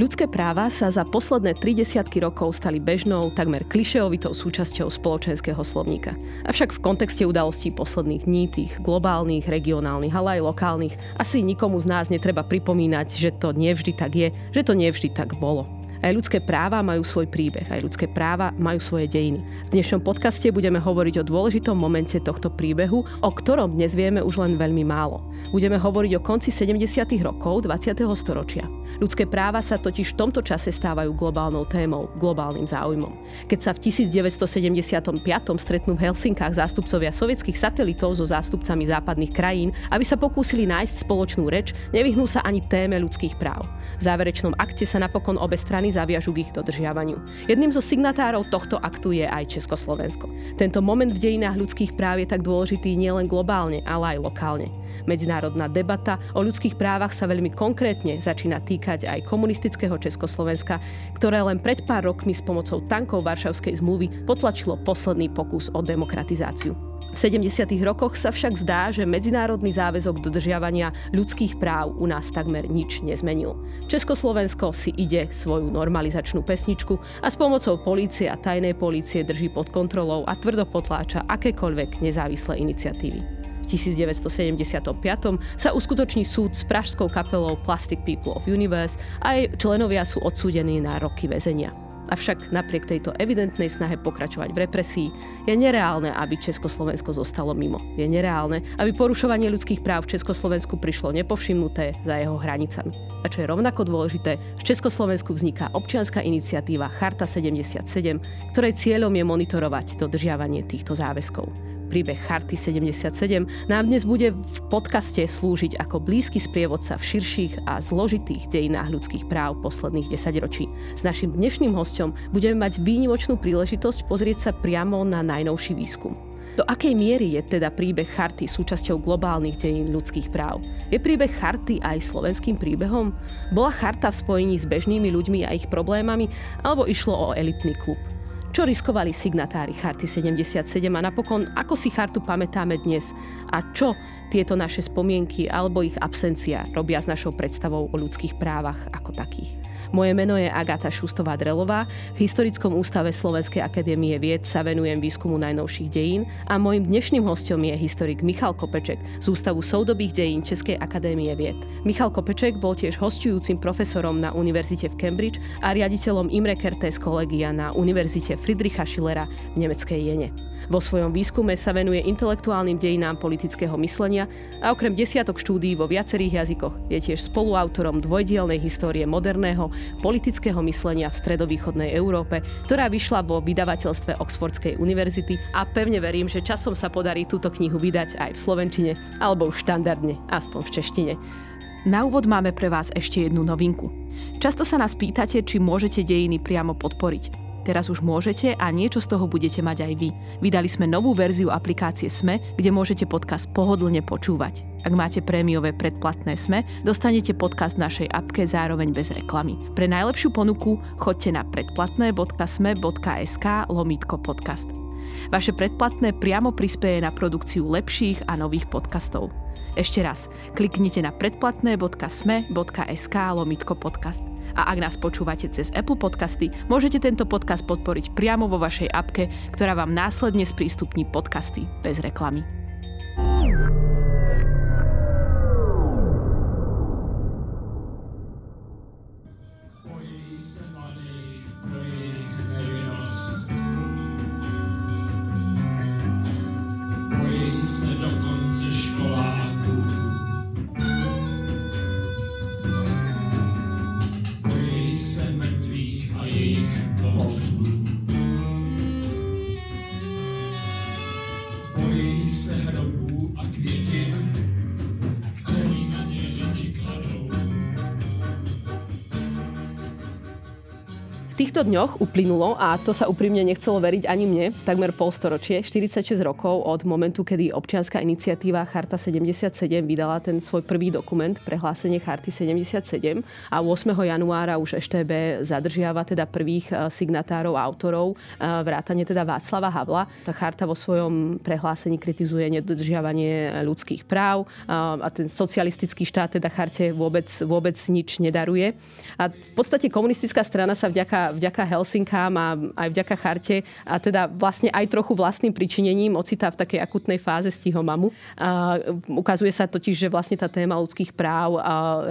Ľudské práva sa za posledné tri desiatky rokov stali bežnou, takmer klišeovitou súčasťou spoločenského slovníka. Avšak v kontexte udalostí posledných dní, tých globálnych, regionálnych, ale aj lokálnych, asi nikomu z nás netreba pripomínať, že to nevždy tak je, že to nevždy tak bolo. Aj ľudské práva majú svoj príbeh, aj ľudské práva majú svoje dejiny. V dnešnom podcaste budeme hovoriť o dôležitom momente tohto príbehu, o ktorom dnes vieme už len veľmi málo. Budeme hovoriť o konci 70. rokov 20. storočia. Ľudské práva sa totiž v tomto čase stávajú globálnou témou, globálnym záujmom. Keď sa v 1975 stretnú v Helsinkách zástupcovia sovietských satelitov so zástupcami západných krajín, aby sa pokúsili nájsť spoločnú reč, nevyhnú sa ani téme ľudských práv. V záverečnom akte sa napokon obe strany zaviažu k ich dodržiavaniu. Jedným zo signatárov tohto aktu je aj Československo. Tento moment v dejinách ľudských práv je tak dôležitý nielen globálne, ale aj lokálne. Medzinárodná debata o ľudských právach sa veľmi konkrétne začína týkať aj komunistického Československa, ktoré len pred pár rokmi s pomocou tankov Varšavskej zmluvy potlačilo posledný pokus o demokratizáciu. V 70. rokoch sa však zdá, že medzinárodný záväzok dodržiavania ľudských práv u nás takmer nič nezmenil. Československo si ide svoju normalizačnú pesničku a s pomocou polície a tajnej polície drží pod kontrolou a tvrdo potláča akékoľvek nezávislé iniciatívy. 1975 sa uskutoční súd s pražskou kapelou Plastic People of Universe a jej členovia sú odsúdení na roky väzenia. Avšak napriek tejto evidentnej snahe pokračovať v represii je nereálne, aby Československo zostalo mimo. Je nereálne, aby porušovanie ľudských práv v Československu prišlo nepovšimnuté za jeho hranicami. A čo je rovnako dôležité, v Československu vzniká občianská iniciatíva Charta 77, ktorej cieľom je monitorovať dodržiavanie týchto záväzkov príbeh Charty 77 nám dnes bude v podcaste slúžiť ako blízky sprievodca v širších a zložitých dejinách ľudských práv posledných desaťročí. S našim dnešným hostom budeme mať výnimočnú príležitosť pozrieť sa priamo na najnovší výskum. Do akej miery je teda príbeh Charty súčasťou globálnych dejín ľudských práv? Je príbeh Charty aj slovenským príbehom? Bola Charta v spojení s bežnými ľuďmi a ich problémami, alebo išlo o elitný klub? Čo riskovali signatári Charty 77 a napokon, ako si Chartu pamätáme dnes a čo tieto naše spomienky alebo ich absencia robia s našou predstavou o ľudských právach ako takých. Moje meno je Agáta Šustová-Drelová. V Historickom ústave Slovenskej akadémie vied sa venujem výskumu najnovších dejín a môjim dnešným hostom je historik Michal Kopeček z Ústavu soudobých dejín Českej akadémie vied. Michal Kopeček bol tiež hostujúcim profesorom na Univerzite v Cambridge a riaditeľom Imre Kertész kolegia na Univerzite Friedricha Schillera v nemeckej Jene. Vo svojom výskume sa venuje intelektuálnym dejinám politického myslenia a okrem desiatok štúdií vo viacerých jazykoch je tiež spoluautorom dvojdielnej histórie moderného politického myslenia v stredovýchodnej Európe, ktorá vyšla vo vydavateľstve Oxfordskej univerzity a pevne verím, že časom sa podarí túto knihu vydať aj v slovenčine alebo už štandardne, aspoň v češtine. Na úvod máme pre vás ešte jednu novinku. Často sa nás pýtate, či môžete dejiny priamo podporiť. Teraz už môžete a niečo z toho budete mať aj vy. Vydali sme novú verziu aplikácie SME, kde môžete podcast pohodlne počúvať. Ak máte prémiové predplatné SME, dostanete podcast v našej apke zároveň bez reklamy. Pre najlepšiu ponuku choďte na predplatné.sme.sk lomítko podcast. Vaše predplatné priamo prispieje na produkciu lepších a nových podcastov. Ešte raz, kliknite na predplatné.sme.sk lomítko podcast. A ak nás počúvate cez Apple Podcasty, môžete tento podcast podporiť priamo vo vašej apke, ktorá vám následne sprístupní podcasty bez reklamy. Peace. Týchto dňoch uplynulo, a to sa úprimne nechcelo veriť ani mne, takmer polstoročie, 46 rokov od momentu, kedy občianská iniciatíva Charta 77 vydala ten svoj prvý dokument, prehlásenie Charty 77 a 8. januára už EŠTB zadržiava teda prvých e, signatárov a autorov, e, vrátane teda Václava Havla. Tá charta vo svojom prehlásení kritizuje nedodržiavanie ľudských práv e, a ten socialistický štát teda charte vôbec, vôbec nič nedaruje. A v podstate komunistická strana sa vďaka vďaka Helsinkám a aj vďaka charte a teda vlastne aj trochu vlastným pričinením ocitá v takej akutnej fáze stihomamu. A ukazuje sa totiž, že vlastne tá téma ľudských práv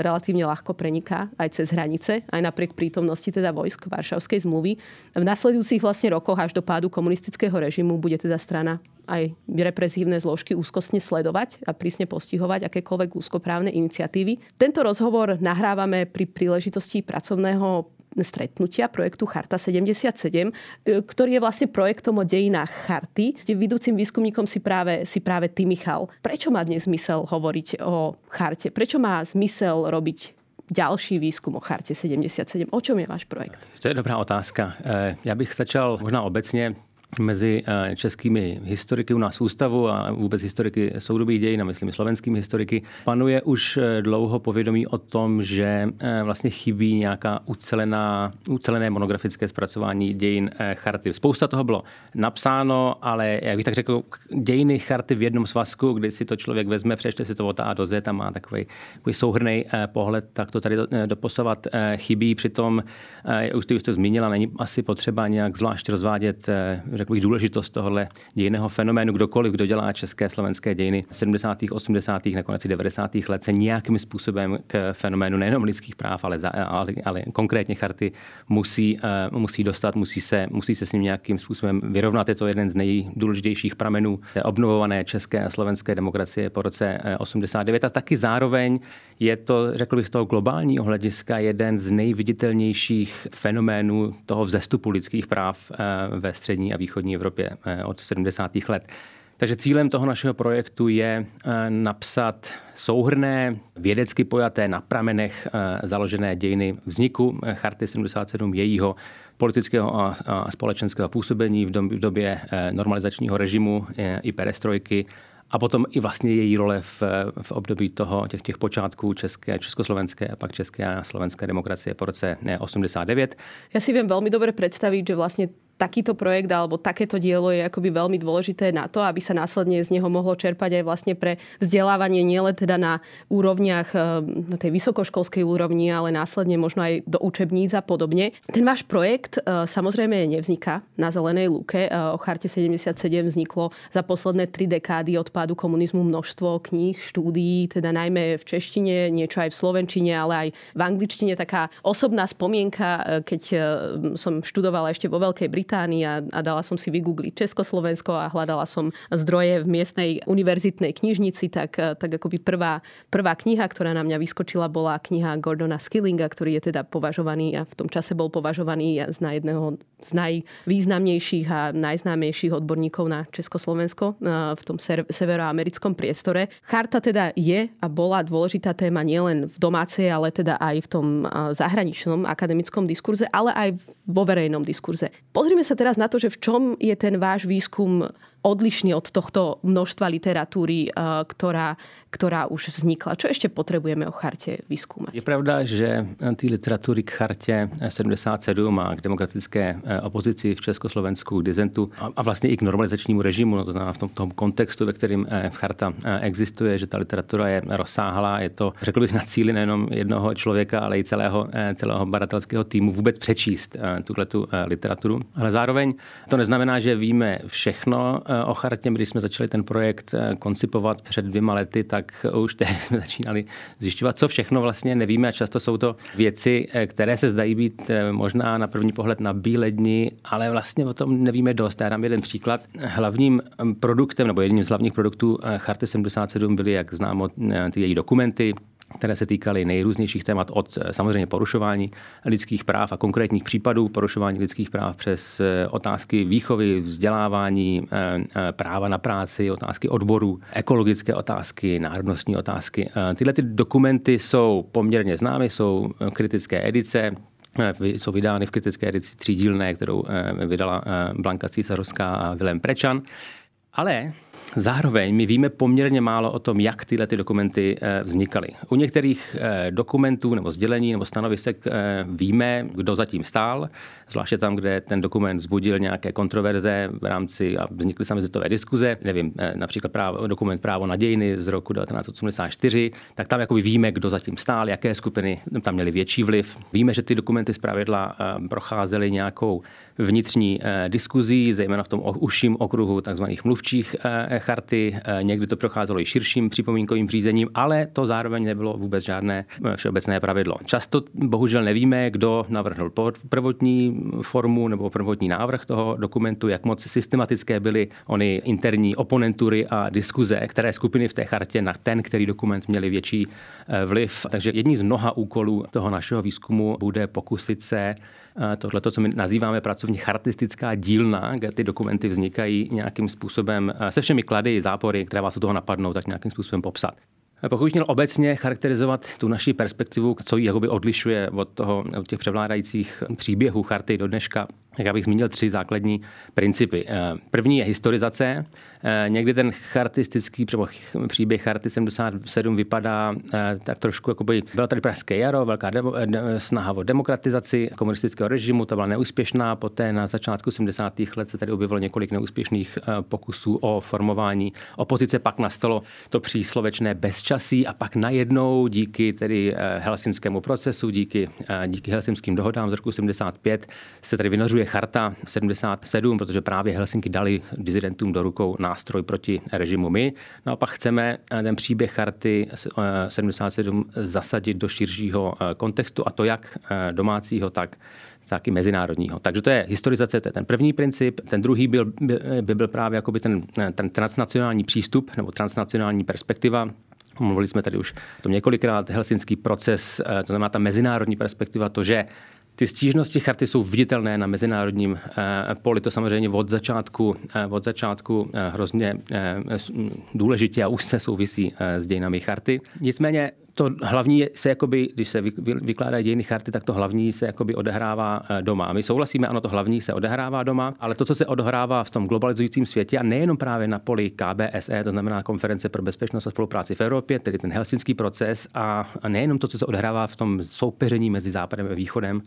relatívne ľahko preniká aj cez hranice, aj napriek prítomnosti teda vojsk Varšavskej zmluvy. V nasledujúcich vlastne rokoch až do pádu komunistického režimu bude teda strana aj represívne zložky úzkostne sledovať a prísne postihovať akékoľvek ľudskoprávne iniciatívy. Tento rozhovor nahrávame pri príležitosti pracovného stretnutia projektu Charta 77, e, ktorý je vlastne projektom o dejinách Charty, kde vedúcim výskumníkom si práve, si práve ty, Michal. Prečo má dnes zmysel hovoriť o Charte? Prečo má zmysel robiť ďalší výzkum o charte 77. O čom je váš projekt? To je dobrá otázka. E, já bych začal možná obecně mezi eh, českými historiky u nás v ústavu a vůbec historiky soudobých dějin, a myslím slovenskými historiky, panuje už eh, dlouho povědomí o tom, že eh, vlastně chybí nějaká ucelená, ucelené monografické zpracování dějin charty. Spousta toho bylo napsáno, ale jak bych tak řekl, dějiny charty v jednom svazku, kdy si to člověk vezme, přečte si to od A do Z a má takový, takový souhrný pohled, tak to tady doposovat chybí. Přitom, už ty už to zmínila, není asi potřeba nějak zvlášť rozvádět řekl bych, důležitost tohohle dějného fenoménu. Kdokoliv, kdo dělá české slovenské dějiny 70., 80., nakonec 90. let, se nějakým způsobem k fenoménu nejenom lidských práv, ale, za, ale, ale konkrétně charty musí, uh, musí dostat, musí se, musí se s ním nějakým způsobem vyrovnat. Je to jeden z nejdůležitějších pramenů obnovované české a slovenské demokracie po roce 89 a taky zároveň je to, řekl bych, z toho globálního hlediska jeden z nejviditelnějších fenoménů toho vzestupu lidských práv uh, ve střední a východní východní Evropě eh, od 70. let. Takže cílem toho našeho projektu je eh, napsat souhrné, vědecky pojaté na pramenech eh, založené dějiny vzniku Charty 77, jejího politického a společenského působení v době normalizačního režimu i perestrojky a potom i vlastně její role v, v období toho, těch, těch počátků české, československé a pak české a slovenské demokracie po roce 89. Já si vím velmi dobře představit, že vlastně takýto projekt alebo takéto dielo je akoby veľmi dôležité na to, aby sa následne z neho mohlo čerpať aj vlastne pre vzdelávanie nielen teda na úrovniach, eh, na tej vysokoškolskej úrovni, ale následne možno aj do učebníc a podobne. Ten váš projekt eh, samozrejme nevzniká na zelenej lúke. Eh, o charte 77 vzniklo za posledné tri dekády od pádu komunizmu množstvo kníh, štúdií, teda najmä v češtine, niečo aj v slovenčine, ale aj v angličtine. Taká osobná spomienka, keď som študovala ešte vo Veľkej Británii, Británii a, a dala som si vygoogliť Československo a hľadala som zdroje v miestnej univerzitnej knižnici, tak, tak akoby prvá, prvá kniha, ktorá na mňa vyskočila, bola kniha Gordona Skillinga, ktorý je teda považovaný a v tom čase bol považovaný za jedného z najvýznamnejších a najznámejších odborníkov na Československo v tom severoamerickom priestore. Charta teda je a bola dôležitá téma nielen v domácej, ale teda aj v tom zahraničnom akademickom diskurze, ale aj vo verejnom diskurze. Pozrime Pozrime sa teraz na to, že v čom je ten váš výskum odlišný od tohto množstva literatúry, eh, ktorá, ktorá už vznikla. Čo ešte potrebujeme o charte vyskúmať? Je pravda, že ty literatury k charte 77 a k demokratické eh, opozici v Československu, k dizentu a vlastně i k normalizačnímu režimu, to znamená v tom, tom kontextu, ve kterém eh, charta existuje, že ta literatura je rozsáhlá, je to, řekl bych, na cíli nejenom jednoho člověka, ale i celého, celého badatelského týmu vůbec přečíst tuhle tu literaturu. Ale zároveň to neznamená, že víme všechno, o chartě, když jsme začali ten projekt eh, koncipovat před dvěma lety, tak už tehdy jsme začínali zjišťovat, co všechno vlastně nevíme a často jsou to věci, eh, které se zdají být eh, možná na první pohled na bílé dni, ale vlastně o tom nevíme dost. Já dám jeden příklad. Hlavním mm, produktem nebo jedním z hlavních produktů Charty 77 byly, jak známo, ty její dokumenty, které se týkaly nejrůznějších témat od eh, samozřejmě porušování lidských práv a konkrétních případů porušování lidských práv přes eh, otázky výchovy, vzdělávání, eh, práva na práci, otázky odborů, ekologické otázky, národnostní otázky. Tyhle ty dokumenty jsou poměrně známy, jsou kritické edice, jsou vydány v kritické edici třídílné, kterou vydala Blanka Císařovská a Vilém Prečan. Ale Zároveň my víme poměrně málo o tom, jak tyhle ty dokumenty eh, vznikaly. U některých eh, dokumentů nebo sdělení nebo stanovisek eh, víme, kdo zatím stál, zvláště tam, kde ten dokument vzbudil nějaké kontroverze v rámci a vznikly samizitové diskuze. Nevím, například právo, dokument Právo na dějiny z roku 1984, tak tam jakoby víme, kdo zatím stál, jaké skupiny tam měly větší vliv. Víme, že ty dokumenty zpravidla procházely nějakou vnitřní diskuzí, zejména v tom užším okruhu tzv. mluvčích charty, eh, někdy to procházelo i širším připomínkovým řízením, ale to zároveň nebylo vůbec žádné eh, všeobecné pravidlo. Často bohužel nevíme, kdo navrhnul prvotní formu nebo prvotní návrh toho dokumentu, jak moc systematické byly ony interní oponentury a diskuze, které skupiny v té chartě na ten, který dokument měly větší eh, vliv. Takže jedním z mnoha úkolů toho našeho výzkumu bude pokusit se tohle, co my nazýváme pracovní chartistická dílna, kde ty dokumenty vznikají nějakým způsobem se všemi klady, zápory, které vás u toho napadnou, tak nějakým způsobem popsat. Pokud měl obecně charakterizovat tu naši perspektivu, co ji jakoby odlišuje od, toho, od těch převládajících příběhů charty do dneška, tak já bych zmínil tři základní principy. První je historizace, Eh, někdy ten chartistický příběh Charty 77 vypadá eh, tak trošku, jako by bylo tady Pražské jaro, velká demo, eh, snaha o demokratizaci komunistického režimu, to byla neúspěšná. Poté na začátku 70. let se tady objevilo několik neúspěšných pokusů o formování opozice, pak nastalo to příslovečné bezčasí a pak najednou díky tedy helsinskému procesu, díky, díky helsinským dohodám z roku 75 se tady vynořuje charta 77, protože právě Helsinky dali dizidentům do rukou na nástroj proti režimu my. Naopak chceme eh, ten příběh charty 77 eh, zasadit do širšího eh, kontextu a to jak domácího, tak taky mezinárodního. Takže to je historizace, to je ten první princip. Ten druhý byl, by, by byl právě jakoby ten, ten transnacionální přístup nebo transnacionální perspektiva, Mluvili jsme tady už o tom několikrát, helsinský proces, to znamená ta mezinárodní perspektiva, to, že ty stížnosti charty jsou viditelné na mezinárodním eh, poli. To samozřejmě od začátku, eh, od začátku eh, hrozně důležitě a už se souvisí s dějinami charty. Nicméně to hlavní se, jakoby, když se vykládají dějiny charty, tak to hlavní se jakoby odehrává doma. A my souhlasíme, ano, to hlavní se odehrává doma, ale to, co se odehrává v tom globalizujícím světě a nejenom právě na poli KBSE, to znamená Konference pro bezpečnost a spolupráci v Evropě, tedy ten helsinský proces a nejenom to, co se odehrává v tom soupeření mezi Západem a Východem,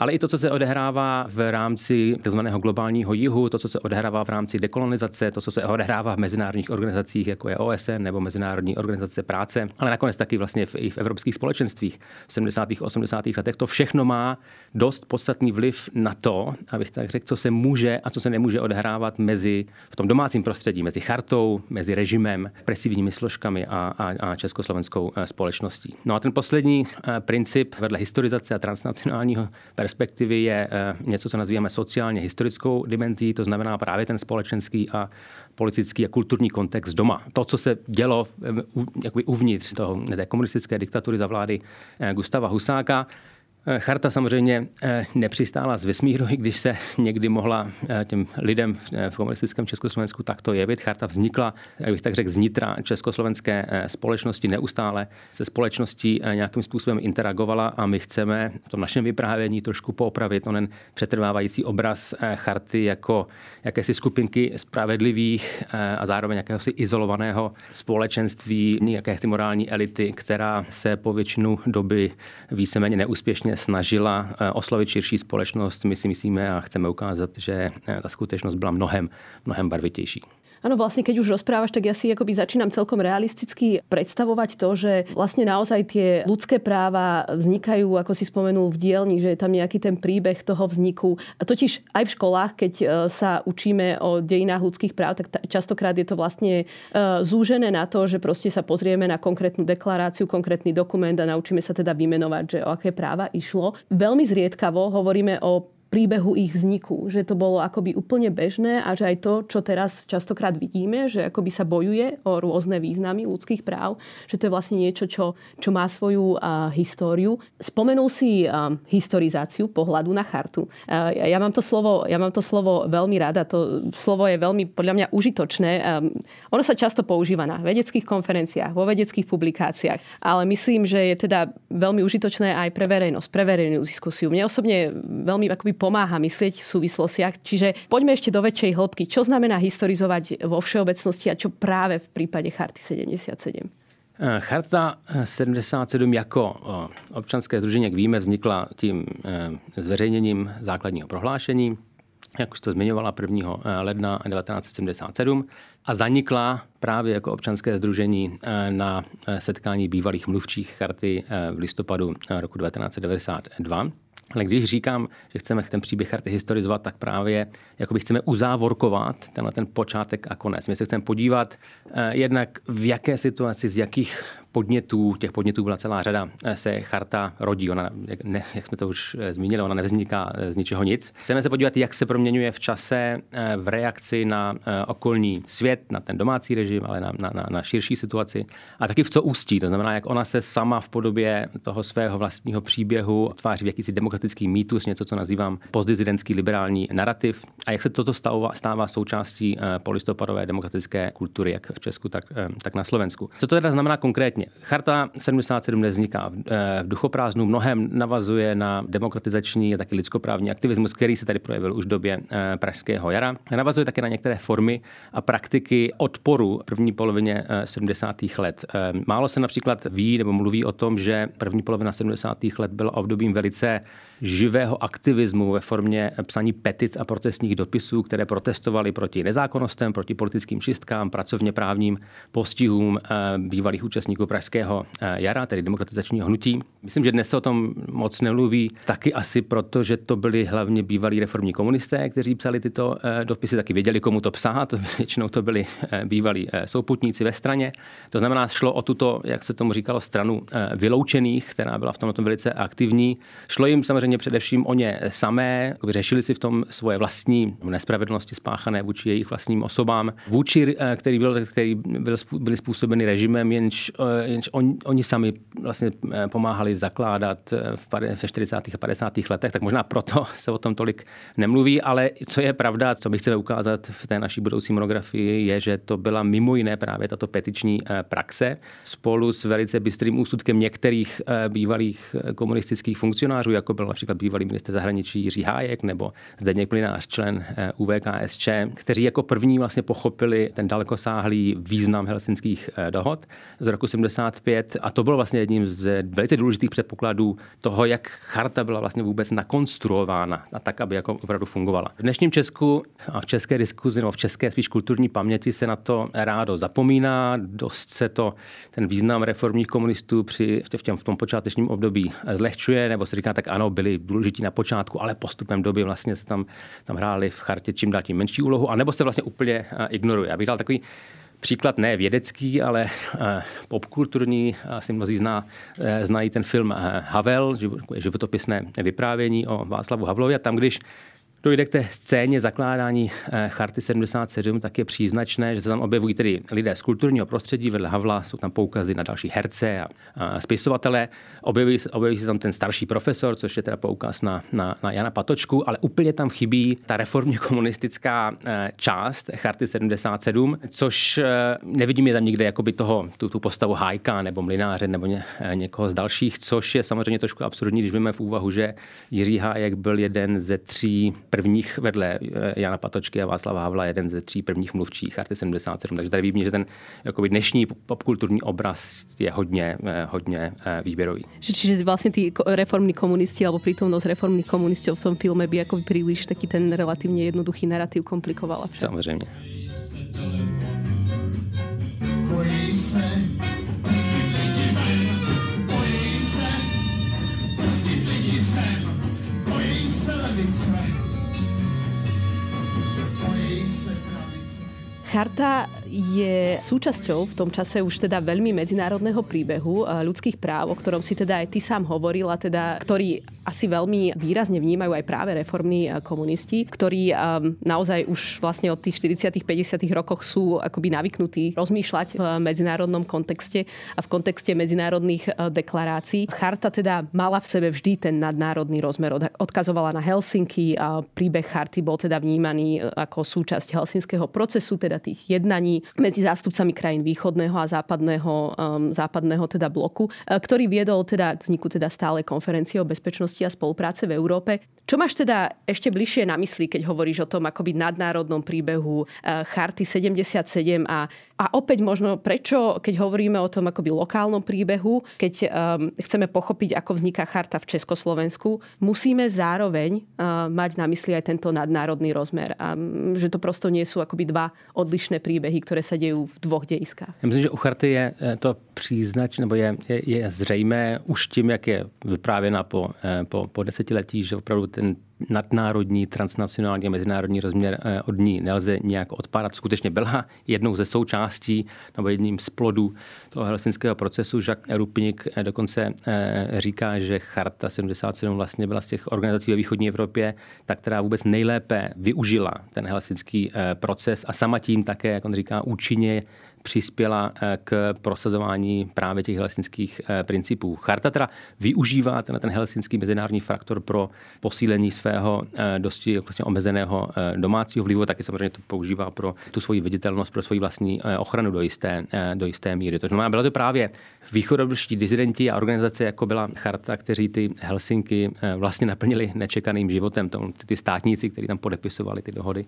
ale i to, co se odehrává v rámci tzv. globálního jihu, to, co se odehrává v rámci dekolonizace, to, co se odehrává v mezinárodních organizacích, jako je OSN nebo Mezinárodní organizace práce, ale nakonec taky vlastně v, i v evropských společenstvích v 70. a 80. letech. To všechno má dost podstatný vliv na to, abych tak řekl, co se může a co se nemůže odehrávat mezi v tom domácím prostředí, mezi chartou, mezi režimem, presivními složkami a, a, a československou eh, společností. No a ten poslední eh, princip vedle historizace a transnacionálního perspektivy je eh, něco, co nazýváme sociálně historickou dimenzí, to znamená právě ten společenský a politický a kulturní kontext doma. To, co se dělo jakoby uvnitř toho, té komunistické diktatury za vlády Gustava Husáka, Eh, charta samozřejmě eh, nepřistála z vesmíru, i když se někdy mohla eh, těm lidem v komunistickém Československu takto jevit. Charta vznikla, jak bych tak řekl, znitra československé společnosti neustále se společností nějakým způsobem interagovala a my chceme v tom našem vyprávění trošku poopravit onen přetrvávající obraz charty jako jakési skupinky spravedlivých a zároveň jakéhosi izolovaného společenství, jakési morální elity, která se po většinu doby víceméně neúspěšně skutečně snažila eh, oslovit širší společnost. My si myslíme a chceme ukázat, že eh, ta skutečnost byla mnohem, mnohem barvitější. Áno, vlastne keď už rozprávaš, tak ja si akoby začínam celkom realisticky predstavovať to, že vlastne naozaj tie ľudské práva vznikajú, ako si spomenul, v dielni, že je tam nejaký ten príbeh toho vzniku. A totiž aj v školách, keď e, sa učíme o dejinách ľudských práv, tak častokrát je to vlastne e, zúžené na to, že proste sa pozrieme na konkrétnu deklaráciu, konkrétny dokument a naučíme sa teda vymenovať, že o aké práva išlo. Veľmi zriedkavo hovoríme o príbehu ich vzniku. Že to bolo akoby úplne bežné a že aj to, čo teraz častokrát vidíme, že akoby sa bojuje o rôzne významy ľudských práv, že to je vlastne niečo, čo, čo má svoju uh, históriu. Spomenul si uh, historizáciu pohľadu na chartu. Uh, ja, mám to slovo, ja mám to slovo veľmi rada. To slovo je veľmi podľa mňa užitočné. Um, ono sa často používa na vedeckých konferenciách, vo vedeckých publikáciách, ale myslím, že je teda veľmi užitočné aj pre verejnosť, pre verejnú diskusiu. Mne osobne veľmi akoby pomáha myslieť v súvislostiach. Čiže poďme ešte do väčšej hĺbky. Čo znamená historizovať vo všeobecnosti a čo práve v prípade Charty 77? Eh, Charta 77 jako eh, občanské združení, jak víme, vznikla tím zveřejněním základního prohlášení, jak už to zmiňovala 1. ledna 1977 a zanikla právě jako občanské združení na setkání bývalých mluvčích charty v listopadu roku 1992. Ale když říkám, že chceme ten příběh charty historizovat, tak právě jakoby chceme uzávorkovat tenhle ten počátek a konec. My se chceme podívat eh, jednak v jaké situaci, z jakých podnětů, těch podnětů byla celá řada, eh, se charta rodí. Ona, jak, ne, jak jsme to už eh, zmínili, ona nevzniká z ničeho nic. Chceme se podívat, jak se proměňuje v čase v reakci na okolní svět, na ten domácí režim, ale na, na, na širší situaci. A taky v co ústí. To znamená, jak ona se sama v podobě toho svého vlastního příběhu tváří v jakýsi demokratický mýtus, něco, co nazývám postdizidentský liberální narrativ a jak se toto stává, stává součástí eh, polistopadové demokratické kultury, jak v Česku, tak, eh, tak na Slovensku. Co to teda znamená konkrétně? Charta 77 nevzniká v, eh, v duchoprázdnu, mnohem navazuje na demokratizační a taky lidskoprávní aktivismus, který se tady projevil už v době Pražského jara. Navazuje také na některé formy a praktiky odporu první polovině 70. let. Málo se například ví nebo mluví o tom, že první polovina 70. let byla obdobím velice živého aktivismu ve formě psaní petic a protestních dopisů, které protestovaly proti nezákonnostem, proti politickým čistkám, pracovně právním postihům eh, bývalých účastníků Pražského eh, jara, tedy demokratizačního hnutí. Myslím, že dnes se o tom moc nemluví, taky asi proto, že to byli hlavně bývalí reformní komunisté, kteří psali tyto eh, dopisy, taky věděli, komu to psát. Většinou to byli bývalí souputníci ve straně. To znamená, šlo o tuto, jak se tomu říkalo, stranu vyloučených, která byla v tomto velice aktivní. Šlo jim samozřejmě především o ně samé, řešili si v tom svoje vlastní nespravedlnosti spáchané vůči jejich vlastním osobám, vůči, eh, který, byl, který byl, byly způsobeny režimem, jenž, eh, jenž on, oni sami vlastně eh, pomáhali zakládat v, ve 40. a 50. letech, tak možná proto se o tom tolik nemluví, ale co je pravda, co my chceme ukázat v té naší budoucí monografii, je, že to byla mimo jiné právě tato petiční praxe spolu s velice bystrým úsudkem některých bývalých komunistických funkcionářů, jako byl například bývalý minister zahraničí Jiří Hájek nebo Zdeněk Plinář, člen eh, UVKSČ, kteří jako první vlastně pochopili ten dalekosáhlý význam helsinských eh, dohod z roku 75 a to bylo vlastně jedním z velice důležitých předpokladů toho, jak charta byla vlastně vůbec nakonstruována a tak, aby jako opravdu fungovala. V dnešním Česku a v české diskuzi, nebo v české spíš kulturní paměti se na to rádo zapomíná, dost se to ten význam reformních komunistů při, v, těm, v tom počátečním období zlehčuje, nebo se říká, tak ano, byli důležití na počátku, ale postupem doby vlastně se tam, tam hráli v chartě čím dál tím menší úlohu, anebo se vlastně úplně eh, ignoruje. Já bych dal takový příklad ne vědecký, ale eh, popkulturní. Asi mnozí zná, eh, znají ten film Havel, životopisné vyprávění o Václavu Havlovi. A tam, když dojde k té scéně zakládání eh, Charty 77, tak je příznačné, že se tam objevují tedy lidé z kulturního prostředí, vedle Havla jsou tam poukazy na další herce a, a spisovatele. Objeví, objeví se tam ten starší profesor, což je teda poukaz na, na, na Jana Patočku, ale úplně tam chybí ta reformně komunistická eh, část Charty 77, což eh, nevidím je tam nikde jakoby toho, tu, tu postavu Hajka nebo Mlináře nebo ně, někoho z dalších, což je samozřejmě trošku absurdní, když víme v úvahu, že Jiří Hájek byl jeden ze tří prvních vedle eh, Jana Patočky a Václava Havla jeden ze tří prvních mluvčích Arty 77. Takže tady vidím, že ten jakoby dnešní popkulturní obraz je hodně, eh, hodně eh, výběrový. Čiže vlastně ty reformní komunisti alebo prítomnosť reformních komunistů v tom filme by jako příliš taky ten relativně jednoduchý narrativ komplikovala. Však? Samozřejmě. Bojí se, bojí se, lidi sem, bojí se levice. Charta je súčasťou v tom čase už teda veľmi medzinárodného príbehu ľudských práv, o ktorom si teda aj ty sám hovorila, teda, ktorý asi veľmi výrazne vnímajú aj práve reformní komunisti, ktorí naozaj už vlastne od tých 40 50 rokoch sú akoby navyknutí rozmýšľať v medzinárodnom kontexte a v kontexte medzinárodných deklarácií. Charta teda mala v sebe vždy ten nadnárodný rozmer. Odkazovala na Helsinky a príbeh charty bol teda vnímaný ako súčasť helsinského procesu, teda tých jednaní medzi zástupcami krajín východného a západného, um, západného teda bloku, e, ktorý viedol teda k vzniku teda stále konferencie o bezpečnosti a spolupráce v Európe. Čo máš teda ešte bližšie na mysli, keď hovoríš o tom akoby nadnárodnom príbehu e, Charty 77 a, a opäť možno prečo, keď hovoríme o tom akoby lokálnom príbehu, keď um, chceme pochopiť, ako vzniká charta v Československu, musíme zároveň uh, mať na mysli aj tento nadnárodný rozmer. A um, že to prosto nie sú akoby dva od odlišné příběhy, které se dějí v dvou dějiskách. Já myslím, že u Charty je eh, to příznač, nebo je, je, je zřejmé už tím, jak je vyprávěna po, eh, po, po desetiletí, že opravdu ten nadnárodní, transnacionální a mezinárodní rozměr eh, od ní nelze nějak odpárat. Skutečně byla jednou ze součástí nebo jedním z plodů toho helsinského procesu. Jacques Rupnik dokonce říká, že Charta 77 vlastně byla z těch organizací ve východní Evropě, ta, která vůbec nejlépe využila ten helsinský proces a sama tím také, jak on říká, účinně přispěla eh, k prosazování právě těch helsinských eh, principů. Charta teda využívá ten, ten helsinský mezinárodní faktor pro posílení svého eh, dosti vlastně omezeného domácího vlivu, taky samozřejmě to používá pro tu svoji viditelnost, pro svoji vlastní ochranu do jisté, do jisté míry. To znamená, bylo to právě východobrští dizidenti a organizace, jako byla Charta, kteří ty Helsinky vlastně naplnili nečekaným životem. Tom, ty státníci, kteří tam podepisovali ty dohody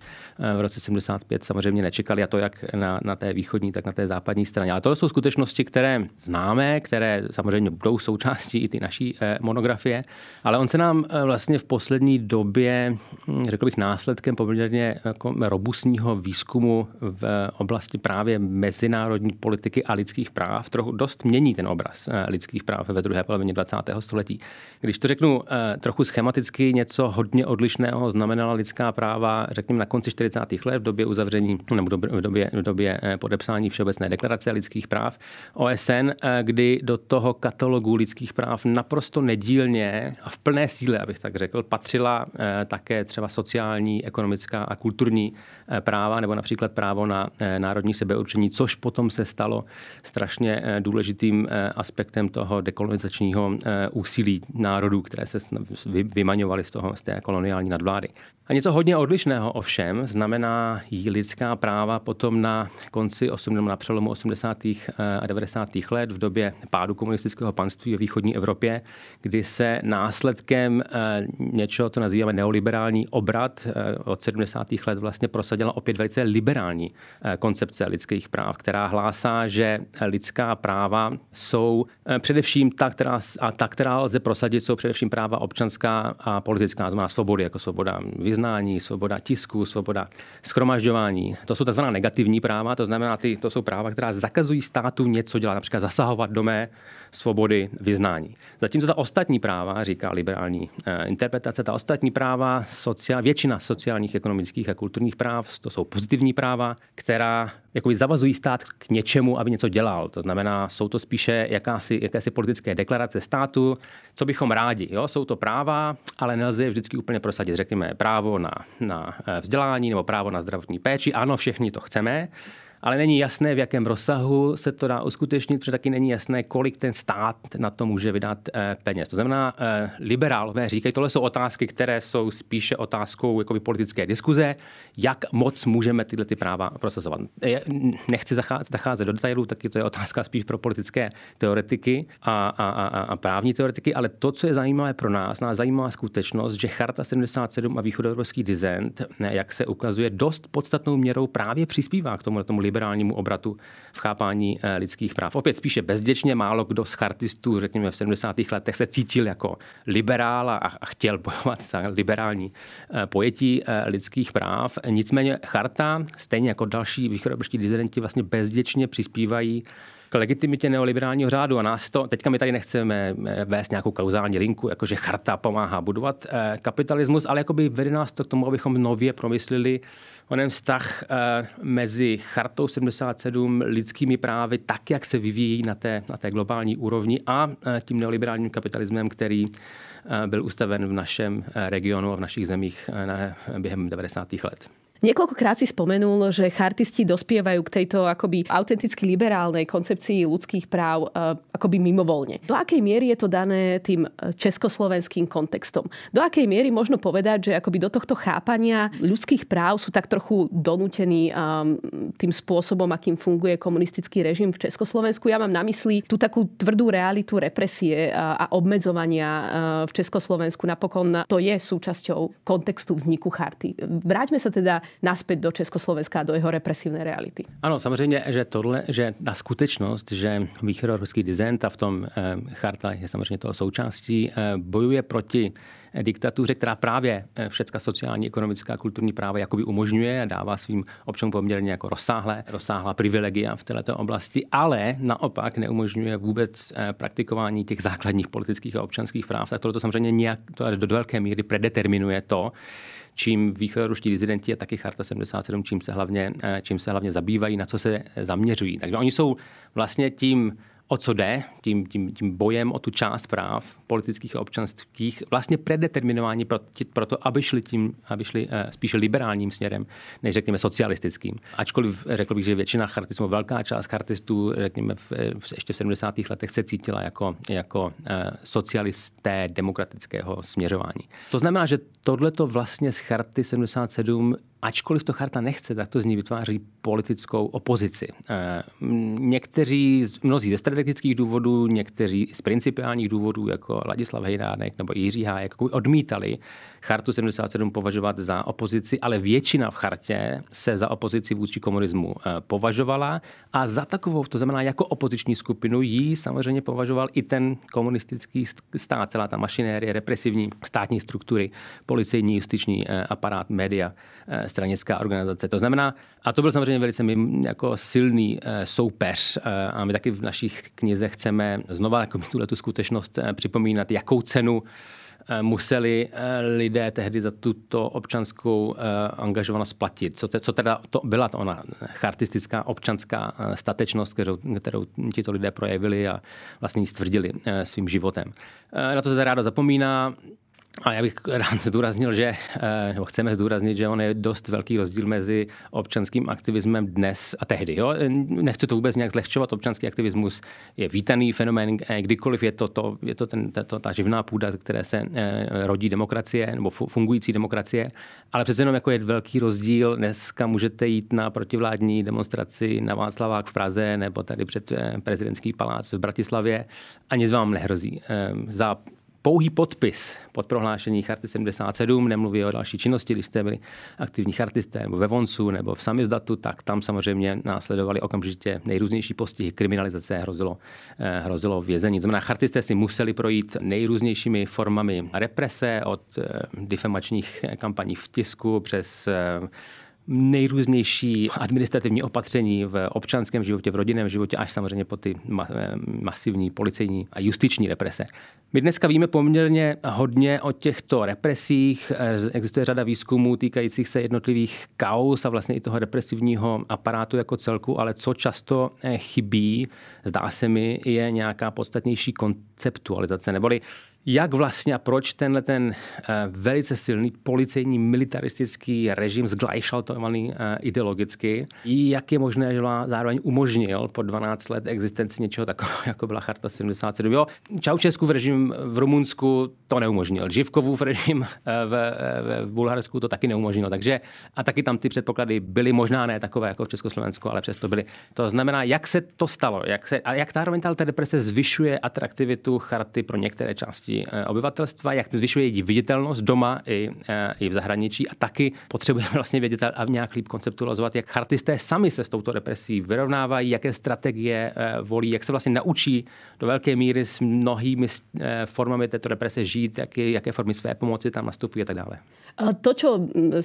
v roce 75, samozřejmě nečekali a to jak na, na té východní, tak tak na té západní straně. Ale to jsou skutečnosti, které známe, které samozřejmě budou součástí i ty naší eh, monografie, ale on se nám eh, vlastně v poslední době, hm, řekl bych, následkem poměrně jako robustního výzkumu v oblasti právě mezinárodní politiky a lidských práv trochu dost mění ten obraz eh, lidských práv ve druhé polovině 20. století. Když to řeknu trochu schematicky, něco hodně odlišného znamenala lidská práva, řekněme, na konci 40. let v době uzavření nebo v době, v době podepsání Všeobecné deklarace lidských práv OSN, eh, kdy do toho katalogu lidských práv naprosto nedílně a v plné síle, abych tak řekl, patřila eh, také třeba sociální, ekonomická a kulturní eh, práva, nebo například právo na národní sebeurčení, což potom se stalo strašně důležitým aspektem toho dekolonizačního úsilí národů, které se vymaňovaly z, toho, z té koloniální nadvlády. A něco hodně odlišného ovšem znamená jí lidská práva potom na konci 8, na přelomu 80. a 90. let v době pádu komunistického panství ve východní Evropě, kdy se následkem eh, něčeho, to nazýváme neoliberální obrat eh, od 70. let vlastně prosadila opět velice liberální eh, koncepce lidských práv, která hlásá, že lidská práva jsou především ta, která, a ta, která lze prosadit, jsou především práva občanská a politická, znamená svobody, jako svoboda vyznání, svoboda tisku, svoboda schromažďování. To jsou tzv. negativní práva, to znamená, ty, to jsou práva, která zakazují státu něco dělat, například zasahovat do mé svobody vyznání. Zatímco ta ostatní práva, říká liberální eh, interpretace, ta ostatní práva, sociál, většina sociálních, ekonomických a kulturních práv, to jsou pozitivní práva, která jakoby zavazují stát k něčemu, aby něco dělal. To znamená, jsou to spíše jakási, jakési politické deklarace státu, co bychom rádi. Jo? Jsou to práva, ale nelze je vždycky úplně prosadit. Řekněme právo na, na eh, vzdělání nebo právo na zdravotní péči. Ano, všichni to chceme, ale není jasné, v jakém rozsahu se to dá uskutečnit, protože taky není jasné, kolik ten stát na to může vydat eh, peněz. To znamená, eh, liberálové říkají, tohle jsou otázky, které jsou spíše otázkou jakoby politické diskuze, jak moc můžeme tyhle ty práva procesovat. Nechci zacházet do detailů, taky to je otázka spíš pro politické teoretiky a, a, a, a právní teoretiky, ale to, co je zajímavé pro nás, nás zajímavá skutečnost, že Charta 77 a východoevropský dizent, jak se ukazuje, dost podstatnou měrou právě přispívá k tomu, tomu liberálnímu obratu v chápání eh, lidských práv. Opět spíše bezděčně málo kdo z chartistů, řekněme v 70. letech, se cítil jako liberál a chtěl bojovat za liberální eh, pojetí eh, lidských práv. Nicméně charta, stejně jako další východobrští dizidenti, vlastně bezděčně přispívají k legitimitě neoliberálního řádu a nás to, teďka my tady nechceme eh, vést nějakou kauzální linku, jakože charta pomáhá budovat eh, kapitalismus, ale jakoby vede nás to k tomu, abychom nově promyslili onen vztah eh, mezi chartou 77, lidskými právy, tak, jak se vyvíjí na té, na té globální úrovni a tím neoliberálním kapitalismem, který byl ustaven v našem regionu a v našich zemích během 90. let. Niekoľkokrát si spomenul, že chartisti dospievajú k tejto akoby autenticky liberálnej koncepcii ľudských práv eh, akoby mimovolne. Do akej miery je to dané tým eh, československým kontextom? Do akej miery možno povedať, že akoby do tohto chápania ľudských práv sú tak trochu donútení ehm, tým spôsobom, akým funguje komunistický režim v Československu? Ja mám na mysli tú takú tvrdú realitu represie a obmedzovania v Československu. Napokon to je súčasťou kontextu vzniku charty. Vráťme sa teda naspäť do Československa a do jeho represívnej reality. Ano, samozřejmě, že tohle, že ta skutečnost, že východoruský dizent a v tom eh, charta je samozřejmě toho součástí, eh, bojuje proti diktatuře, která právě eh, všecka sociální, ekonomická, kulturní práva jakoby umožňuje a dává svým občanům poměrně jako rozsáhlé, rozsáhlá privilegia v této oblasti, ale naopak neumožňuje vůbec praktikování těch základních politických a občanských práv. Tak tohle to samozřejmě nějak, to do velké míry predeterminuje to, čím východoruští dizidenti a taky Charta 77, čím se hlavně, eh, čím se hlavně zabývají, na co se zaměřují. Takže oni jsou vlastně tím o co jde, tím, tím, tím bojem o tu část práv politických a občanských, vlastně predeterminování pro, pro to, aby šli, tím, aby šli uh, spíše liberálním směrem, než řekněme socialistickým. Ačkoliv řekl bych, že většina chartistů, velká část chartistů, řekněme, v, v, ještě v 70. letech se cítila jako, jako uh, socialisté demokratického směřování. To znamená, že tohleto vlastně z charty 77 ačkoliv to charta nechce, tak to z ní vytváří politickou opozici. Eh, někteří, mnozí ze strategických důvodů, někteří z principiálních důvodů, jako Ladislav Hejnánek nebo Jiří Hájek, odmítali chartu 77 považovat za opozici, ale většina v chartě se za opozici vůči komunismu eh, považovala a za takovou, to znamená jako opoziční skupinu, ji samozřejmě považoval i ten komunistický stát, celá ta mašinérie, represivní státní struktury, policejní, justiční eh, aparát, média, stranická organizace. To znamená, a to byl samozřejmě velice jako silný eh, soupeř eh, a my taky v našich knizech chceme znova jako tuhle tu skutečnost eh, připomínat, jakou cenu museli lidé tehdy za tuto občanskou angažovanost platit. Co, te, co teda to byla to ona chartistická občanská statečnost, kterou, kterou tito lidé projevili a vlastně ji stvrdili svým životem. Na to se ráda zapomíná. A já bych rád zdůraznil, že, eh, nebo chceme zdůraznit, že on je dost velký rozdíl mezi občanským aktivismem dnes a tehdy. Jo? Nechci to vůbec nějak zlehčovat. Občanský aktivismus je vítaný fenomén, eh, kdykoliv je to, to, je to, ten, to ta živná půda, které se eh, rodí demokracie nebo fungující demokracie. Ale přece jenom jako je velký rozdíl. Dneska můžete jít na protivládní demonstraci na Václavák v Praze nebo tady před prezidentský palác v Bratislavě a nic vám nehrozí. Za pouhý podpis pod prohlášení Charty 77, nemluví o další činnosti, když jste byli aktivní chartisté nebo ve Voncu nebo v samizdatu, tak tam samozřejmě následovali okamžitě nejrůznější postihy, kriminalizace, hrozilo, eh, hrozilo vězení. Znamená, chartisté si museli projít nejrůznějšími formami represe od eh, difamačních kampaní v tisku přes eh, nejrůznější administrativní opatření v občanském životě, v rodinném životě, až samozřejmě po ty masivní policejní a justiční represe. My dneska víme poměrně hodně o těchto represích. Existuje řada výzkumů týkajících se jednotlivých kaus a vlastně i toho represivního aparátu jako celku, ale co často eh, chybí, zdá se mi, je nějaká podstatnější konceptualizace, neboli jak vlastně a proč tenhle ten eh, velice silný policejní militaristický režim zglajšaltovaný eh, ideologicky, jak je možné, že zároveň umožnil po 12 let existenci něčeho takového, jako byla Charta 77. Jo, Čaučesku v režim v Rumunsku to neumožnil. Živkovův režim eh, v, v, v Bulharsku to taky neumožnil. Takže a taky tam ty předpoklady byly možná ne takové jako v Československu, ale přesto byly. To znamená, jak se to stalo, jak se, a jak ta deprese zvyšuje atraktivitu charty pro některé části části eh, obyvatelstva, jak to zvyšuje její viditelnost doma i, eh, i v zahraničí a taky potřebujeme vlastně vědět a nějak líp konceptualizovat, jak chartisté sami se s touto represí vyrovnávají, jaké strategie eh, volí, jak se vlastně naučí do velké míry s mnohými formami této represe žít, jaké, jaké formy své pomoci tam nastupují a tak dále. To, čo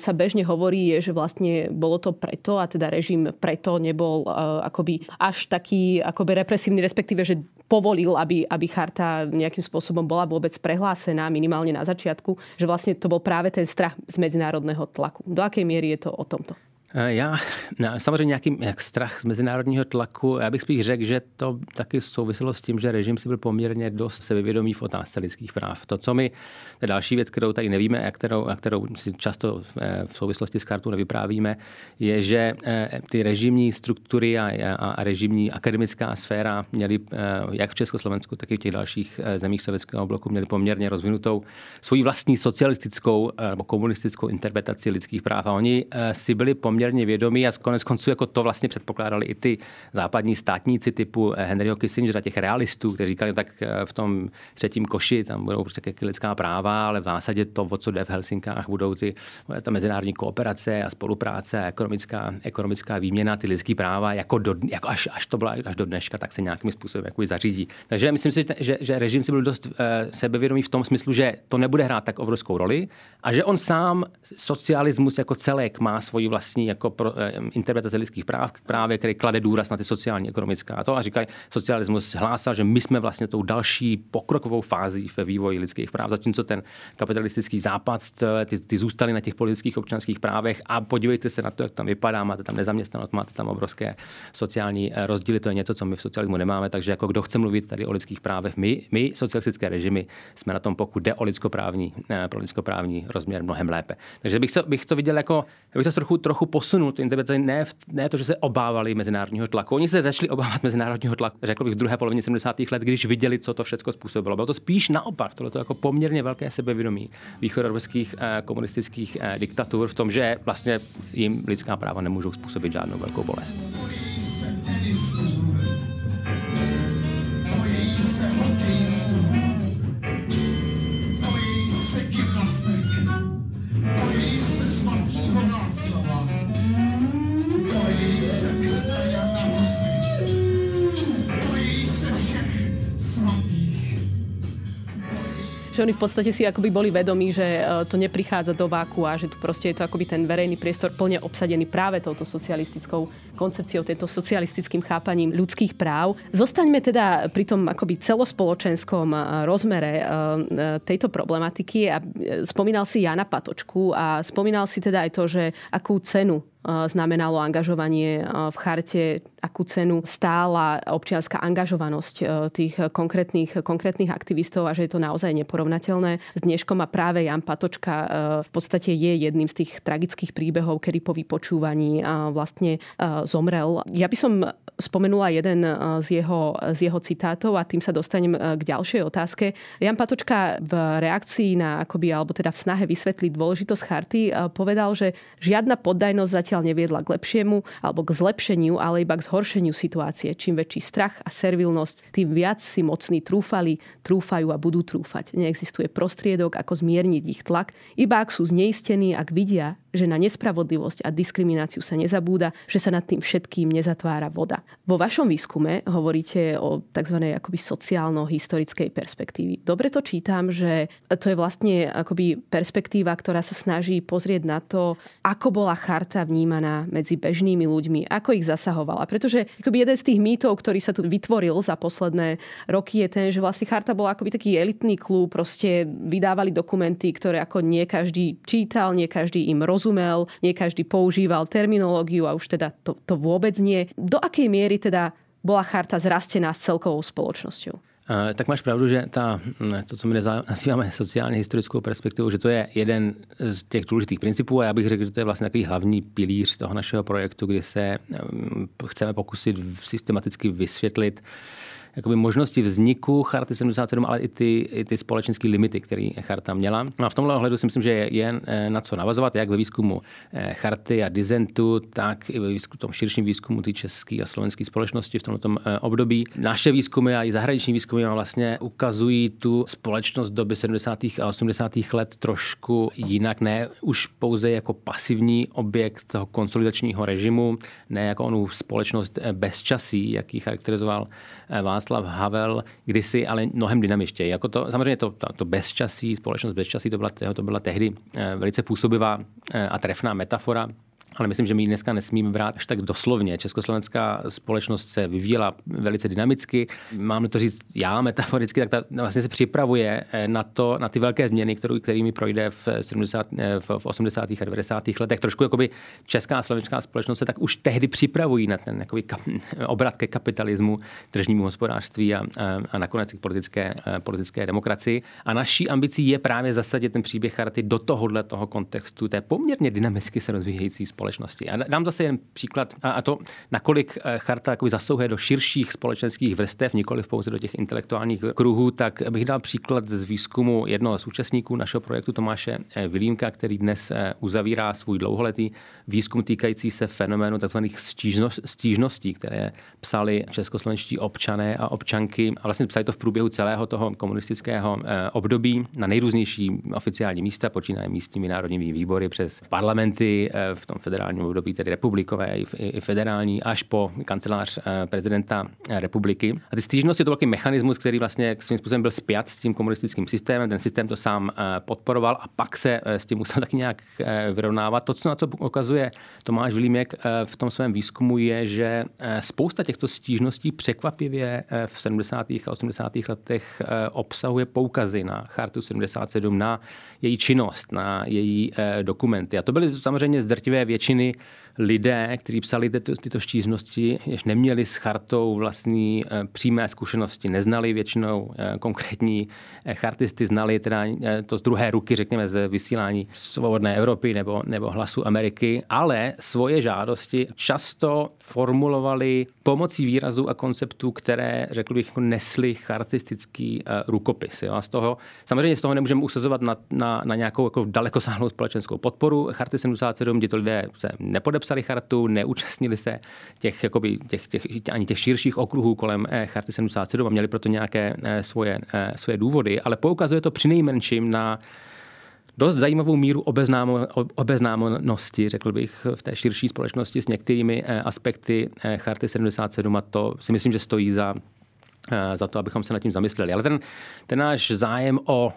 sa bežne hovorí, je, že vlastne bolo to preto, a teda režim preto nebol uh, akoby až taký akoby represívny, respektíve, že povolil, aby, aby charta nejakým spôsobom bola vôbec prehlásená, minimálne na začiatku, že vlastne to bol práve ten strach z medzinárodného tlaku. Do akej miery je to o tomto? Eh, já no, samozřejmě nějaký jak strach z mezinárodního tlaku, já bych spíš řekl, že to taky souviselo s tím, že režim si byl poměrně dost sebevědomý v otázce lidských práv. To, co my, to je další věc, kterou tady nevíme a kterou, a kterou si často eh, v souvislosti s kartou nevyprávíme, je, že eh, ty režimní struktury a, a režimní akademická sféra měly jak v Československu, tak i v těch dalších zemích sovětského bloku měly poměrně rozvinutou svoji vlastní socialistickou nebo komunistickou interpretaci lidských práv. A oni si byli poměrně poměrně vědomí a konec konců jako to vlastně předpokládali i ty západní státníci typu eh, Henryho Kissingera, těch realistů, kteří říkali, tak eh, v tom třetím koši tam budou prostě jaké lidská práva, ale v zásadě to, o co jde v Helsinkách, budou ty ta mezinárodní kooperace a spolupráce a ekonomická, ekonomická výměna, ty lidské práva, jako, do, jako až, až, to byla až do dneška, tak se nějakým způsobem jako zařídí. Takže myslím si, že, že režim si byl dost uh, sebevědomý v tom smyslu, že to nebude hrát tak obrovskou roli a že on sám socialismus jako celek má svoji vlastní jako pro, eh, interpretace lidských práv, právě který klade důraz na ty sociální, ekonomická a to a říkají, socialismus hlásal, že my jsme vlastně tou další pokrokovou fází ve vývoji lidských práv, zatímco ten kapitalistický západ, ty, ty zůstaly na těch politických občanských právech. A podívejte se na to, jak tam vypadá, máte tam nezaměstnanost, máte tam obrovské sociální eh, rozdíly, to je něco, co my v socialismu nemáme, takže jako kdo chce mluvit tady o lidských právech, my, my socialistické režimy jsme na tom, pokud jde o lidskoprávní, eh, pro lidskoprávní rozměr mnohem lépe. Takže bych, to, bych to viděl jako, bych to trochu, trochu posunul ty interpretace, ne, ne to, že se obávali mezinárodního tlaku. Oni se začali obávat mezinárodního tlaku, řekl bych, v druhé polovině 70. let, když viděli, co to všechno způsobilo. Bylo to spíš naopak, tohle to jako poměrně velké sebevědomí východoevropských eh, komunistických eh, diktatur v tom, že vlastně jim lidská práva nemůžou způsobit žádnou velkou bolest. Že oni v podstate si akoby boli vedomí, že e, to neprichádza do váku a že tu proste je to akoby ten verejný priestor plne obsadený práve touto socialistickou koncepciou, tento socialistickým chápaním ľudských práv. Zostaňme teda pri tom akoby celospoločenskom e, rozmere e, tejto problematiky a spomínal si Jana Patočku a spomínal si teda aj to, že akú cenu znamenalo angažovanie v charte, akú cenu stála občianská angažovanosť tých konkrétnych, konkrétnych aktivistov a že je to naozaj neporovnateľné. S dneškom a práve Jan Patočka v podstate je jedným z tých tragických príbehov, kedy po vypočúvaní vlastne zomrel. Ja by som spomenula jeden z jeho, z jeho citátov a tým sa dostanem k ďalšej otázke. Jan Patočka v reakcii na, akoby, alebo teda v snahe vysvetliť dôležitosť charty povedal, že žiadna poddajnosť zatiaľ neviedla k lepšiemu alebo k zlepšeniu, ale iba k zhoršeniu situácie. Čím väčší strach a servilnosť, tým viac si mocní trúfali, trúfajú a budú trúfať. Neexistuje prostriedok, ako zmierniť ich tlak, iba ak sú zneistení, ak vidia, že na nespravodlivosť a diskrimináciu sa nezabúda, že sa nad tým všetkým nezatvára voda. Vo vašom výskume hovoríte o tzv. akoby sociálno-historickej perspektívy. Dobre to čítam, že to je vlastne akoby perspektíva, ktorá sa snaží pozrieť na to, ako bola charta vnímaná medzi bežnými ľuďmi, ako ich zasahovala. Pretože akoby jeden z tých mýtov, ktorý sa tu vytvoril za posledné roky, je ten, že vlastne charta bola akoby taký elitný klub, proste vydávali dokumenty, ktoré ako nie každý čítal, nie každý im rozumel, nie každý používal terminológiu a už teda to, to vôbec nie. Do akej miery teda bola charta zrastená s celkovou spoločnosťou? Tak máš pravdu, že ta, to, co my nazýváme sociálně historickou perspektivu, že to je jeden z těch důležitých principů a já bych řekl, že to je vlastně takový hlavní pilíř toho našeho projektu, kdy se chceme pokusit systematicky vysvětlit jakoby možnosti vzniku Charty 77, ale i ty, i ty společenské limity, které Charta měla. No a v tomhle ohledu si myslím, že je, eh, na co navazovat, jak ve výzkumu eh, Charty a Dizentu, tak i ve výzkumu, tom širším výzkumu té české a slovenské společnosti v tomto eh, období. Naše výzkumy a i zahraniční výzkumy vlastně ukazují tu společnost doby 70. a 80. let trošku jinak, ne už pouze jako pasivní objekt toho konsolidačního režimu, ne jako onu společnost bez časí, jaký charakterizoval Václav Václav Havel kdysi, ale mnohem dynamičtěji. Jako to, samozřejmě to, to, to bezčasí, společnost bezčasí, to byla, to byla tehdy velice působivá a trefná metafora ale myslím, že my ji dneska nesmíme brát až tak doslovně. Československá společnost se vyvíjela velice dynamicky. Mám to říct já metaforicky, tak ta vlastně se připravuje eh, na, to, na ty velké změny, kterou, kterými projde v, 70, eh, v 80. a 90. letech. Trošku jakoby česká a slovenská společnost se tak už tehdy připravují na ten jakoby, kap, obrat ke kapitalismu, tržnímu hospodářství a, a, nakonec k politické, eh, politické demokracii. A naší ambicí je právě zasadit ten příběh charty do tohohle toho kontextu té poměrně dynamicky se rozvíjející společnosti společnosti. A dám zase jen příklad, a to, nakolik eh, charta zasahuje do širších společenských vrstev, nikoli pouze do těch intelektuálních kruhů, tak bych dal příklad z výzkumu jednoho z účastníků našeho projektu Tomáše eh, Vilímka, který dnes eh, uzavírá svůj dlouholetý výzkum týkající se fenoménu tzv. stížností, které psali českoslovenští občané a občanky a vlastně psali to v průběhu celého toho komunistického období na nejrůznější oficiální místa, počínaje místními národními výbory přes parlamenty v tom federálním období, tedy republikové i federální, až po kancelář eh, prezidenta eh, republiky. A ty stížnosti je to velký mechanismus, který vlastně svým způsobem byl spjat s tím komunistickým systémem. Ten systém to sám eh, podporoval a pak se s tím musel taky nějak vyrovnávat. To, co na co ukazuje Tomáš Vilímek v tom svém výzkumu, je, že spousta těchto stížností překvapivě v 70. a 80. letech obsahuje poukazy na Chartu 77, na její činnost, na její dokumenty. A to byly samozřejmě zdrtivé věci většiny lidé, kteří psali tyto, tyto štíznosti, jež neměli s chartou vlastní eh, přímé zkušenosti, neznali většinou eh, konkrétní eh, chartisty, znali teda to z druhé ruky, řekněme, z vysílání svobodné Evropy nebo, nebo hlasu Ameriky, ale svoje žádosti často formulovali pomocí výrazů a konceptů, které, řekl bych, nesly chartistický rukopis. Jo? A z toho, samozřejmě z toho nemůžeme usazovat na, na, na nějakou jako dalekosáhlou společenskou podporu Charty 77, kdy to lidé se nepodepsali chartu, neúčastnili se těch, jakoby, těch, těch, ani těch širších okruhů kolem eh, charty 77 a měli proto nějaké eh, svoje, eh, svoje důvody, ale poukazuje to při nejmenším na dost zajímavou míru obeznámo, obeznámonosti, řekl bych, v té širší společnosti s některými aspekty Charty 77 a to si myslím, že stojí za za to, abychom se nad tím zamysleli. Ale ten, ten náš zájem o,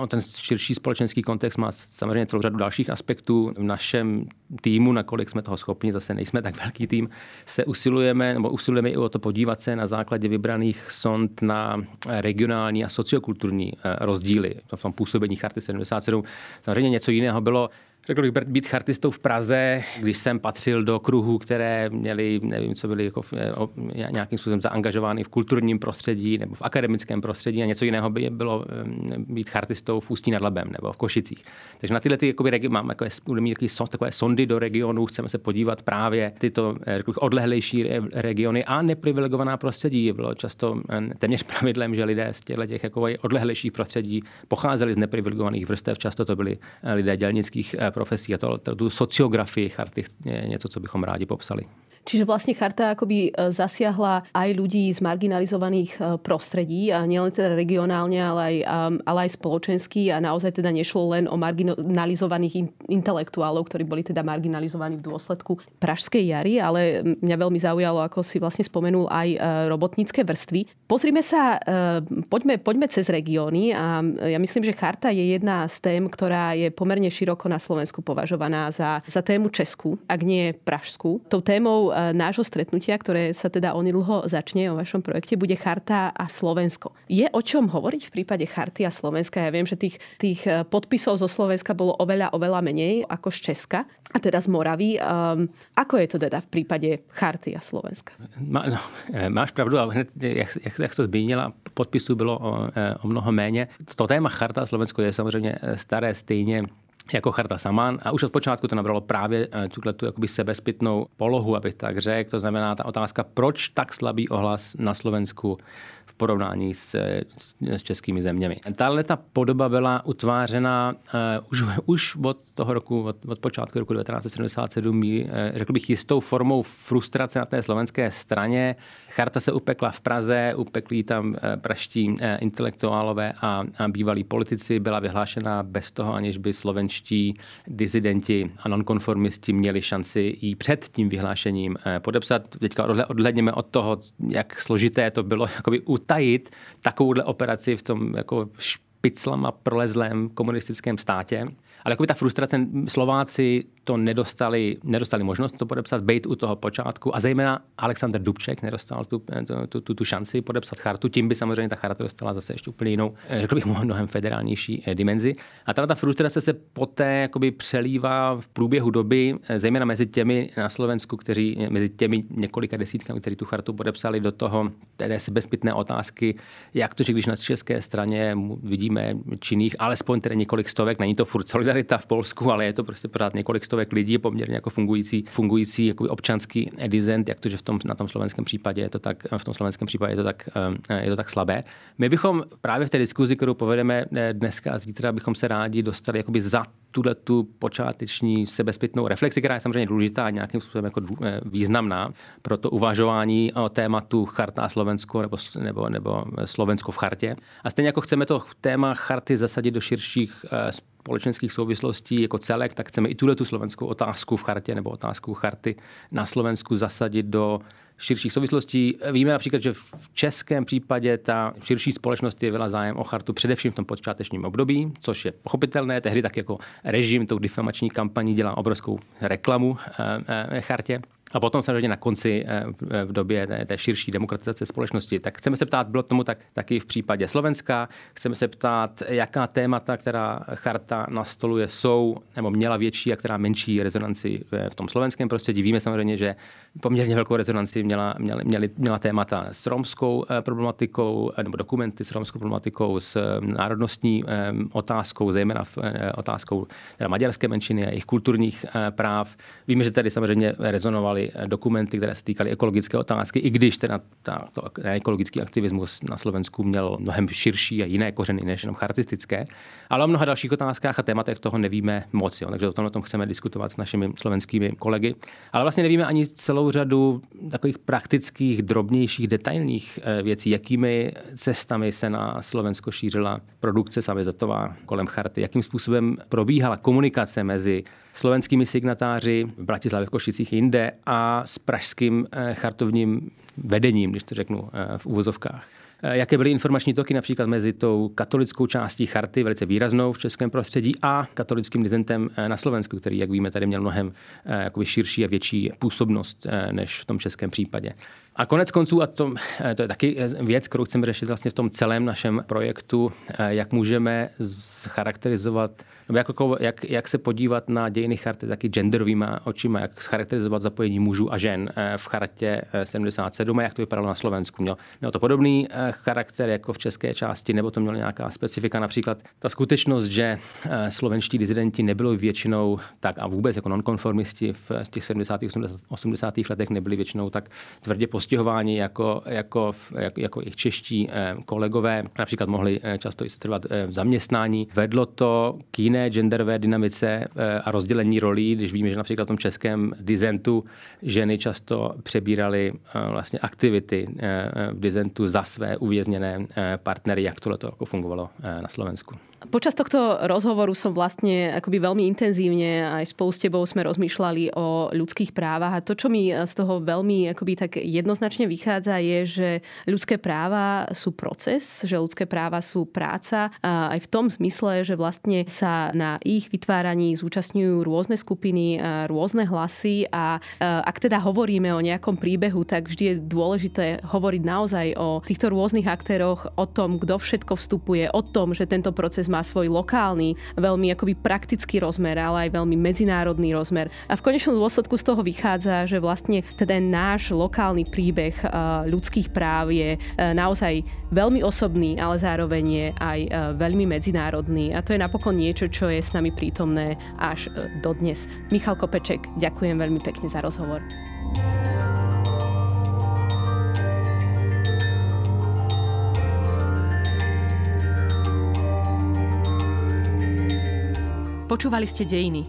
o ten širší společenský kontext má samozřejmě celou řadu dalších aspektů. V našem týmu, nakolik jsme toho schopni, zase nejsme tak velký tým, se usilujeme, nebo usilujeme i o to podívat se na základě vybraných sond na regionální a sociokulturní eh, rozdíly v tom působení Charty 77. Samozřejmě něco jiného bylo řekl bych, být chartistou v Praze, když jsem patřil do kruhů, které měli, nevím, co byly jako eh, nějakým způsobem zaangažovány v kulturním prostředí nebo v akademickém prostředí a něco jiného by bylo eh, být chartistou v Ústí nad Labem nebo v Košicích. Takže na tyhle ty jakoby, regi- máme jako, mít takové sondy do regionu, chceme se podívat právě tyto eh, řekl bych, odlehlejší regiony a neprivilegovaná prostředí. Bylo často téměř pravidlem, že lidé z těchto těch jako odlehlejších prostředí pocházeli z neprivilegovaných vrstev, často to byli lidé dělnických profesí a to, to, tu sociografii charty něco, co bychom rádi popsali. Čiže vlastne charta akoby e, zasiahla aj ľudí z marginalizovaných e, prostredí, a nielen teda regionálne, ale aj, ale aj spoločensky a naozaj teda nešlo len o marginalizovaných intelektuálov, ktorí boli teda marginalizovaní v dôsledku Pražskej jary, ale mňa veľmi zaujalo, ako si vlastne spomenul aj e, robotnícke vrstvy. Pozrime sa, poďme, poďme cez regióny a ja myslím, že charta je jedna z tém, ktorá je pomerne široko na Slovensku považovaná za, za tému Česku, ak nie Pražsku. Tou témou nášho stretnutia, ktoré sa teda onedlho začne o vašom projekte, bude Charta a Slovensko. Je o čom hovoriť v prípade Charty a Slovenska? Ja viem, že tých, tých e, podpisov zo Slovenska bolo oveľa, oveľa menej ako z Česka, a teda z Moravy. Um, ako je to teda v prípade Charty a Slovenska? Má, no, e, máš pravdu, ale hned, jak, jak, jak to zmínila, podpisů bylo o, o mnoho méně. To téma Charta a Slovensko je samozřejmě staré stejně jako charta sama. A už od počátku to nabralo právě eh, tuhle tu jakoby sebezpitnou polohu, abych tak řekl. To znamená ta otázka, proč tak slabý ohlas na Slovensku v porovnání s, s českými zeměmi. Tahle ta podoba byla utvářena uh, už, už od toho roku, od, od počátku roku 1977, uh, řekl bych, jistou formou frustrace na té slovenské straně. Charta se upekla v Praze, upekli tam uh, praští uh, intelektuálové a, a bývalí politici, byla vyhlášena bez toho, aniž by slovenští dizidenti a nonkonformisti měli šanci ji před tím vyhlášením podepsat. Teďka odhledněme od toho, jak složité to bylo jakoby utajit takovouhle operaci v tom jako špiclama prolezlém komunistickém státě. Ale jako ta frustrace, Slováci to nedostali, nedostali možnost to podepsat, být u toho počátku a zejména Alexander Dubček nedostal tu, tu, tu, tu šanci podepsat chartu, tím by samozřejmě ta charta dostala zase ještě úplně jinou, řekl bych mnohem federálnější eh, dimenzi. A ta frustrace se poté jakoby přelívá v průběhu doby, eh, zejména mezi těmi na Slovensku, kteří, eh, mezi těmi několika desítkami, kteří tu chartu podepsali do toho té sebezpitné otázky, jak to, že když na české straně vidíme činných alespoň tedy několik stovek, není to furt v Polsku, ale je to prostě pořád několik stovek lidí, poměrně jako fungující, fungující jako občanský dizent, jak to, že v tom, na tom slovenském případě je to tak, v tom slovenském případě je to tak, eh, je to tak slabé. My bychom právě v té diskuzi, kterou povedeme eh, dneska a zítra, bychom se rádi dostali jakoby za tuhle tu počáteční sebezpitnou reflexi, která je samozřejmě důležitá a nějakým způsobem jako eh, významná pro to uvažování o tématu Charta Slovensko nebo, nebo, nebo Slovensko v chartě. A stejně jako chceme to téma charty zasadit do širších společenských souvislostí jako celek, tak chceme i tuhle tu slovenskou otázku v chartě nebo otázku charty na Slovensku zasadit do širších souvislostí. Víme například, že v českém případě ta širší společnost je byla zájem o chartu především v tom počátečním období, což je pochopitelné. Tehdy tak jako režim tou difamační kampaní dělá obrovskou reklamu eh, eh, chartě. A potom samozřejmě na konci eh, v době té, širší demokratizace společnosti. Tak chceme se ptát, bylo tomu tak taky v případě Slovenska, chceme se ptát, jaká témata, která charta nastoluje, jsou nebo měla větší a která menší rezonanci v tom slovenském prostředí. Víme samozřejmě, že poměrně velkou rezonanci měla, měla, měla, měla témata s romskou eh, problematikou, nebo dokumenty s romskou problematikou, s eh, národnostní otázkou, zejména v otázkou teda maďarské menšiny a jejich kulturních práv. Víme, že tady samozřejmě rezonovali vypracovaly dokumenty, které se týkaly ekologické otázky, i když teda ta, to, ekologický aktivismus na Slovensku měl mnohem širší a jiné kořeny než jenom chartistické. Ale o mnoha dalších otázkách a tématech toho nevíme moc. Jo. Takže o tom, o tom chceme diskutovat s našimi slovenskými kolegy. Ale vlastně nevíme ani celou řadu takových praktických, drobnějších, detailních eh, věcí, jakými cestami se na Slovensko šířila produkce samizatová kolem charty, jakým způsobem probíhala komunikace mezi slovenskými signatáři v Bratislavě, v Košicích jinde a s pražským eh, chartovním vedením, když to řeknu eh, v úvozovkách. Eh, jaké byly informační toky například mezi tou katolickou částí charty, velice výraznou v českém prostředí, a katolickým dizentem na Slovensku, který, jak víme, tady měl mnohem širší a větší působnost než v tom českém případě. A konec konců, a to, to je taky věc, kterou chceme řešit vlastně v tom celém našem projektu, jak můžeme charakterizovat nebo jak, jak, jak se podívat na dějiny charty taky genderovýma očima, jak charakterizovat zapojení mužů a žen eh, v chartě 77 eh, a jak to vypadalo na Slovensku. Mělo, mělo to podobný eh, charakter jako v české části, nebo to mělo nějaká specifika, například ta skutečnost, že slovenští dizidenti nebylo většinou tak a vůbec jako nonkonformisti v těch 70. 80. letech nebyli většinou tak tvrdě postihováni jako, jako, jako, jako i čeští kolegové. Například mohli často i se trvat v zaměstnání. Vedlo to k jiné genderové dynamice eh, a rozdělení rolí, když víme, že například v tom českém dizentu ženy často přebíraly eh, vlastně aktivity eh, v dizentu za své uvězněné partnery, jak tohle to jako fungovalo na Slovensku. Počas tohto rozhovoru som vlastne akoby veľmi intenzívne aj spolu s tebou sme rozmýšľali o ľudských právach. A to, čo mi z toho veľmi akoby tak jednoznačne vychádza je, že ľudské práva sú proces, že ľudské práva sú práca. A aj v tom zmysle, že vlastne sa na ich vytváraní zúčastňujú rôzne skupiny, rôzne hlasy. A ak teda hovoríme o nejakom príbehu, tak vždy je dôležité hovoriť naozaj o týchto rôznych aktéroch, o tom, kto všetko vstupuje, o tom, že tento proces má svoj lokálny, veľmi akoby praktický rozmer, ale aj veľmi medzinárodný rozmer. A v konečnom dôsledku z toho vychádza, že vlastne ten náš lokálny príbeh eh, ľudských práv je eh, naozaj veľmi osobný, ale zároveň je aj eh, veľmi medzinárodný. A to je napokon niečo, čo je s nami prítomné až dodnes. Michal Kopeček, ďakujem veľmi pekne za rozhovor. Počúvali ste dejiny,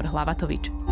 Hlavatovič.